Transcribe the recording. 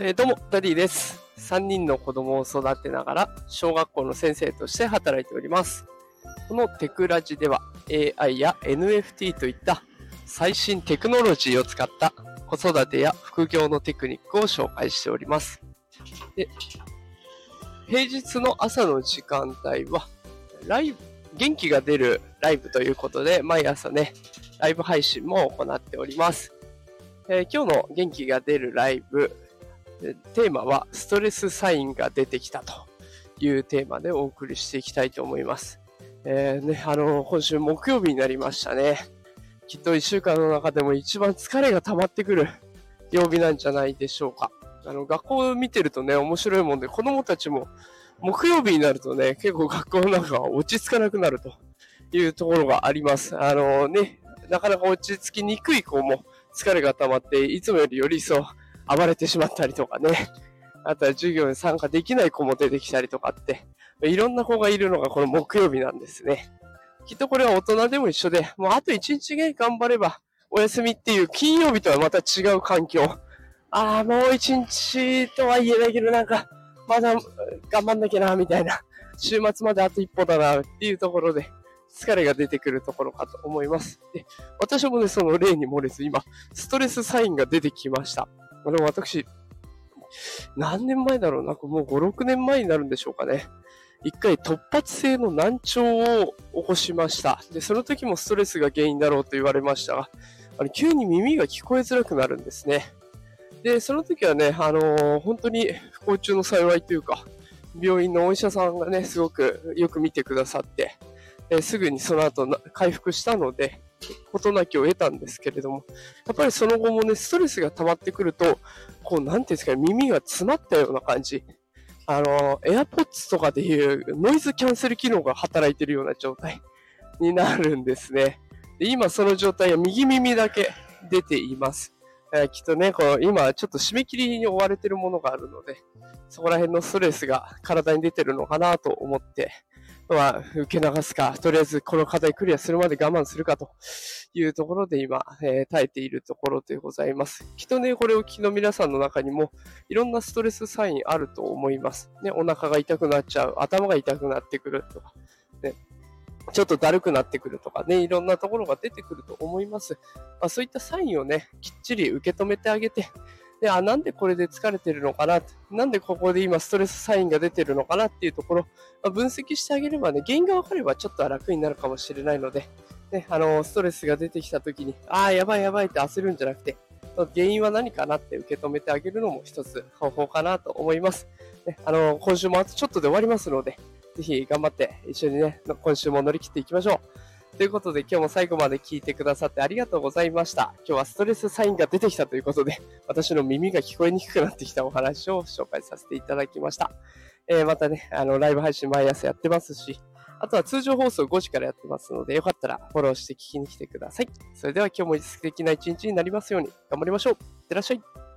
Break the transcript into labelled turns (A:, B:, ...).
A: えー、どうも、ダディです。3人の子供を育てながら、小学校の先生として働いております。このテクラジでは、AI や NFT といった最新テクノロジーを使った子育てや副業のテクニックを紹介しております。で平日の朝の時間帯は、ライブ、元気が出るライブということで、毎朝ね、ライブ配信も行っております。えー、今日の元気が出るライブ、テーマはストレスサインが出てきたというテーマでお送りしていきたいと思います。えー、ね、あの、今週木曜日になりましたね。きっと一週間の中でも一番疲れが溜まってくる曜日なんじゃないでしょうか。あの、学校を見てるとね、面白いもんで、子供たちも木曜日になるとね、結構学校の中が落ち着かなくなるというところがあります。あのね、なかなか落ち着きにくい子も疲れが溜まって、いつもよりより一層暴れてしまったりとかね。あとは授業に参加できない子も出てきたりとかって、いろんな子がいるのがこの木曜日なんですね。きっとこれは大人でも一緒で、もうあと一日ね、頑張ればお休みっていう金曜日とはまた違う環境。ああ、もう一日とは言えないけどなんか、まだ頑張んなきゃな、みたいな。週末まであと一歩だな、っていうところで、疲れが出てくるところかと思います。で、私もね、その例に漏れず、今、ストレスサインが出てきました。でも私、何年前だろう？なもう5、6年前になるんでしょうかね。一回突発性の難聴を起こしました。で、その時もストレスが原因だろうと言われましたが、あの急に耳が聞こえづらくなるんですね。で、その時はね、あのー、本当に不幸中の幸いというか、病院のお医者さんがね、すごくよく見てくださって、えすぐにその後回復したので、事なきを得たんですけれども、やっぱりその後もね、ストレスが溜まってくると、こう、なんていうんですかね、耳が詰まったような感じ。あの、AirPods とかでいうノイズキャンセル機能が働いてるような状態になるんですね。で今その状態は右耳だけ出ています。えー、きっとね、この今ちょっと締め切りに追われてるものがあるので、そこら辺のストレスが体に出てるのかなと思って、まあ、受け流すか、とりあえずこの課題クリアするまで我慢するかというところで今、えー、耐えているところでございます。きっとね、これを聞きの皆さんの中にも、いろんなストレスサインあると思います。ね、お腹が痛くなっちゃう、頭が痛くなってくるとか、ね、ちょっとだるくなってくるとかね、いろんなところが出てくると思います。まあ、そういったサインをね、きっちり受け止めてあげて、で、あ、なんでこれで疲れてるのかななんでここで今ストレスサインが出てるのかなっていうところ、まあ、分析してあげればね、原因がわかればちょっとは楽になるかもしれないので、ね、あの、ストレスが出てきた時に、ああ、やばいやばいって焦るんじゃなくて、原因は何かなって受け止めてあげるのも一つ方法かなと思います。ね、あの、今週もあとちょっとで終わりますので、ぜひ頑張って一緒にね、今週も乗り切っていきましょう。ということで今日も最後まで聞いてくださってありがとうございました。今日はストレスサインが出てきたということで、私の耳が聞こえにくくなってきたお話を紹介させていただきました。えー、またね、あの、ライブ配信毎朝やってますし、あとは通常放送5時からやってますので、よかったらフォローして聞きに来てください。それでは今日も素敵な一日になりますように頑張りましょう。いってらっしゃい。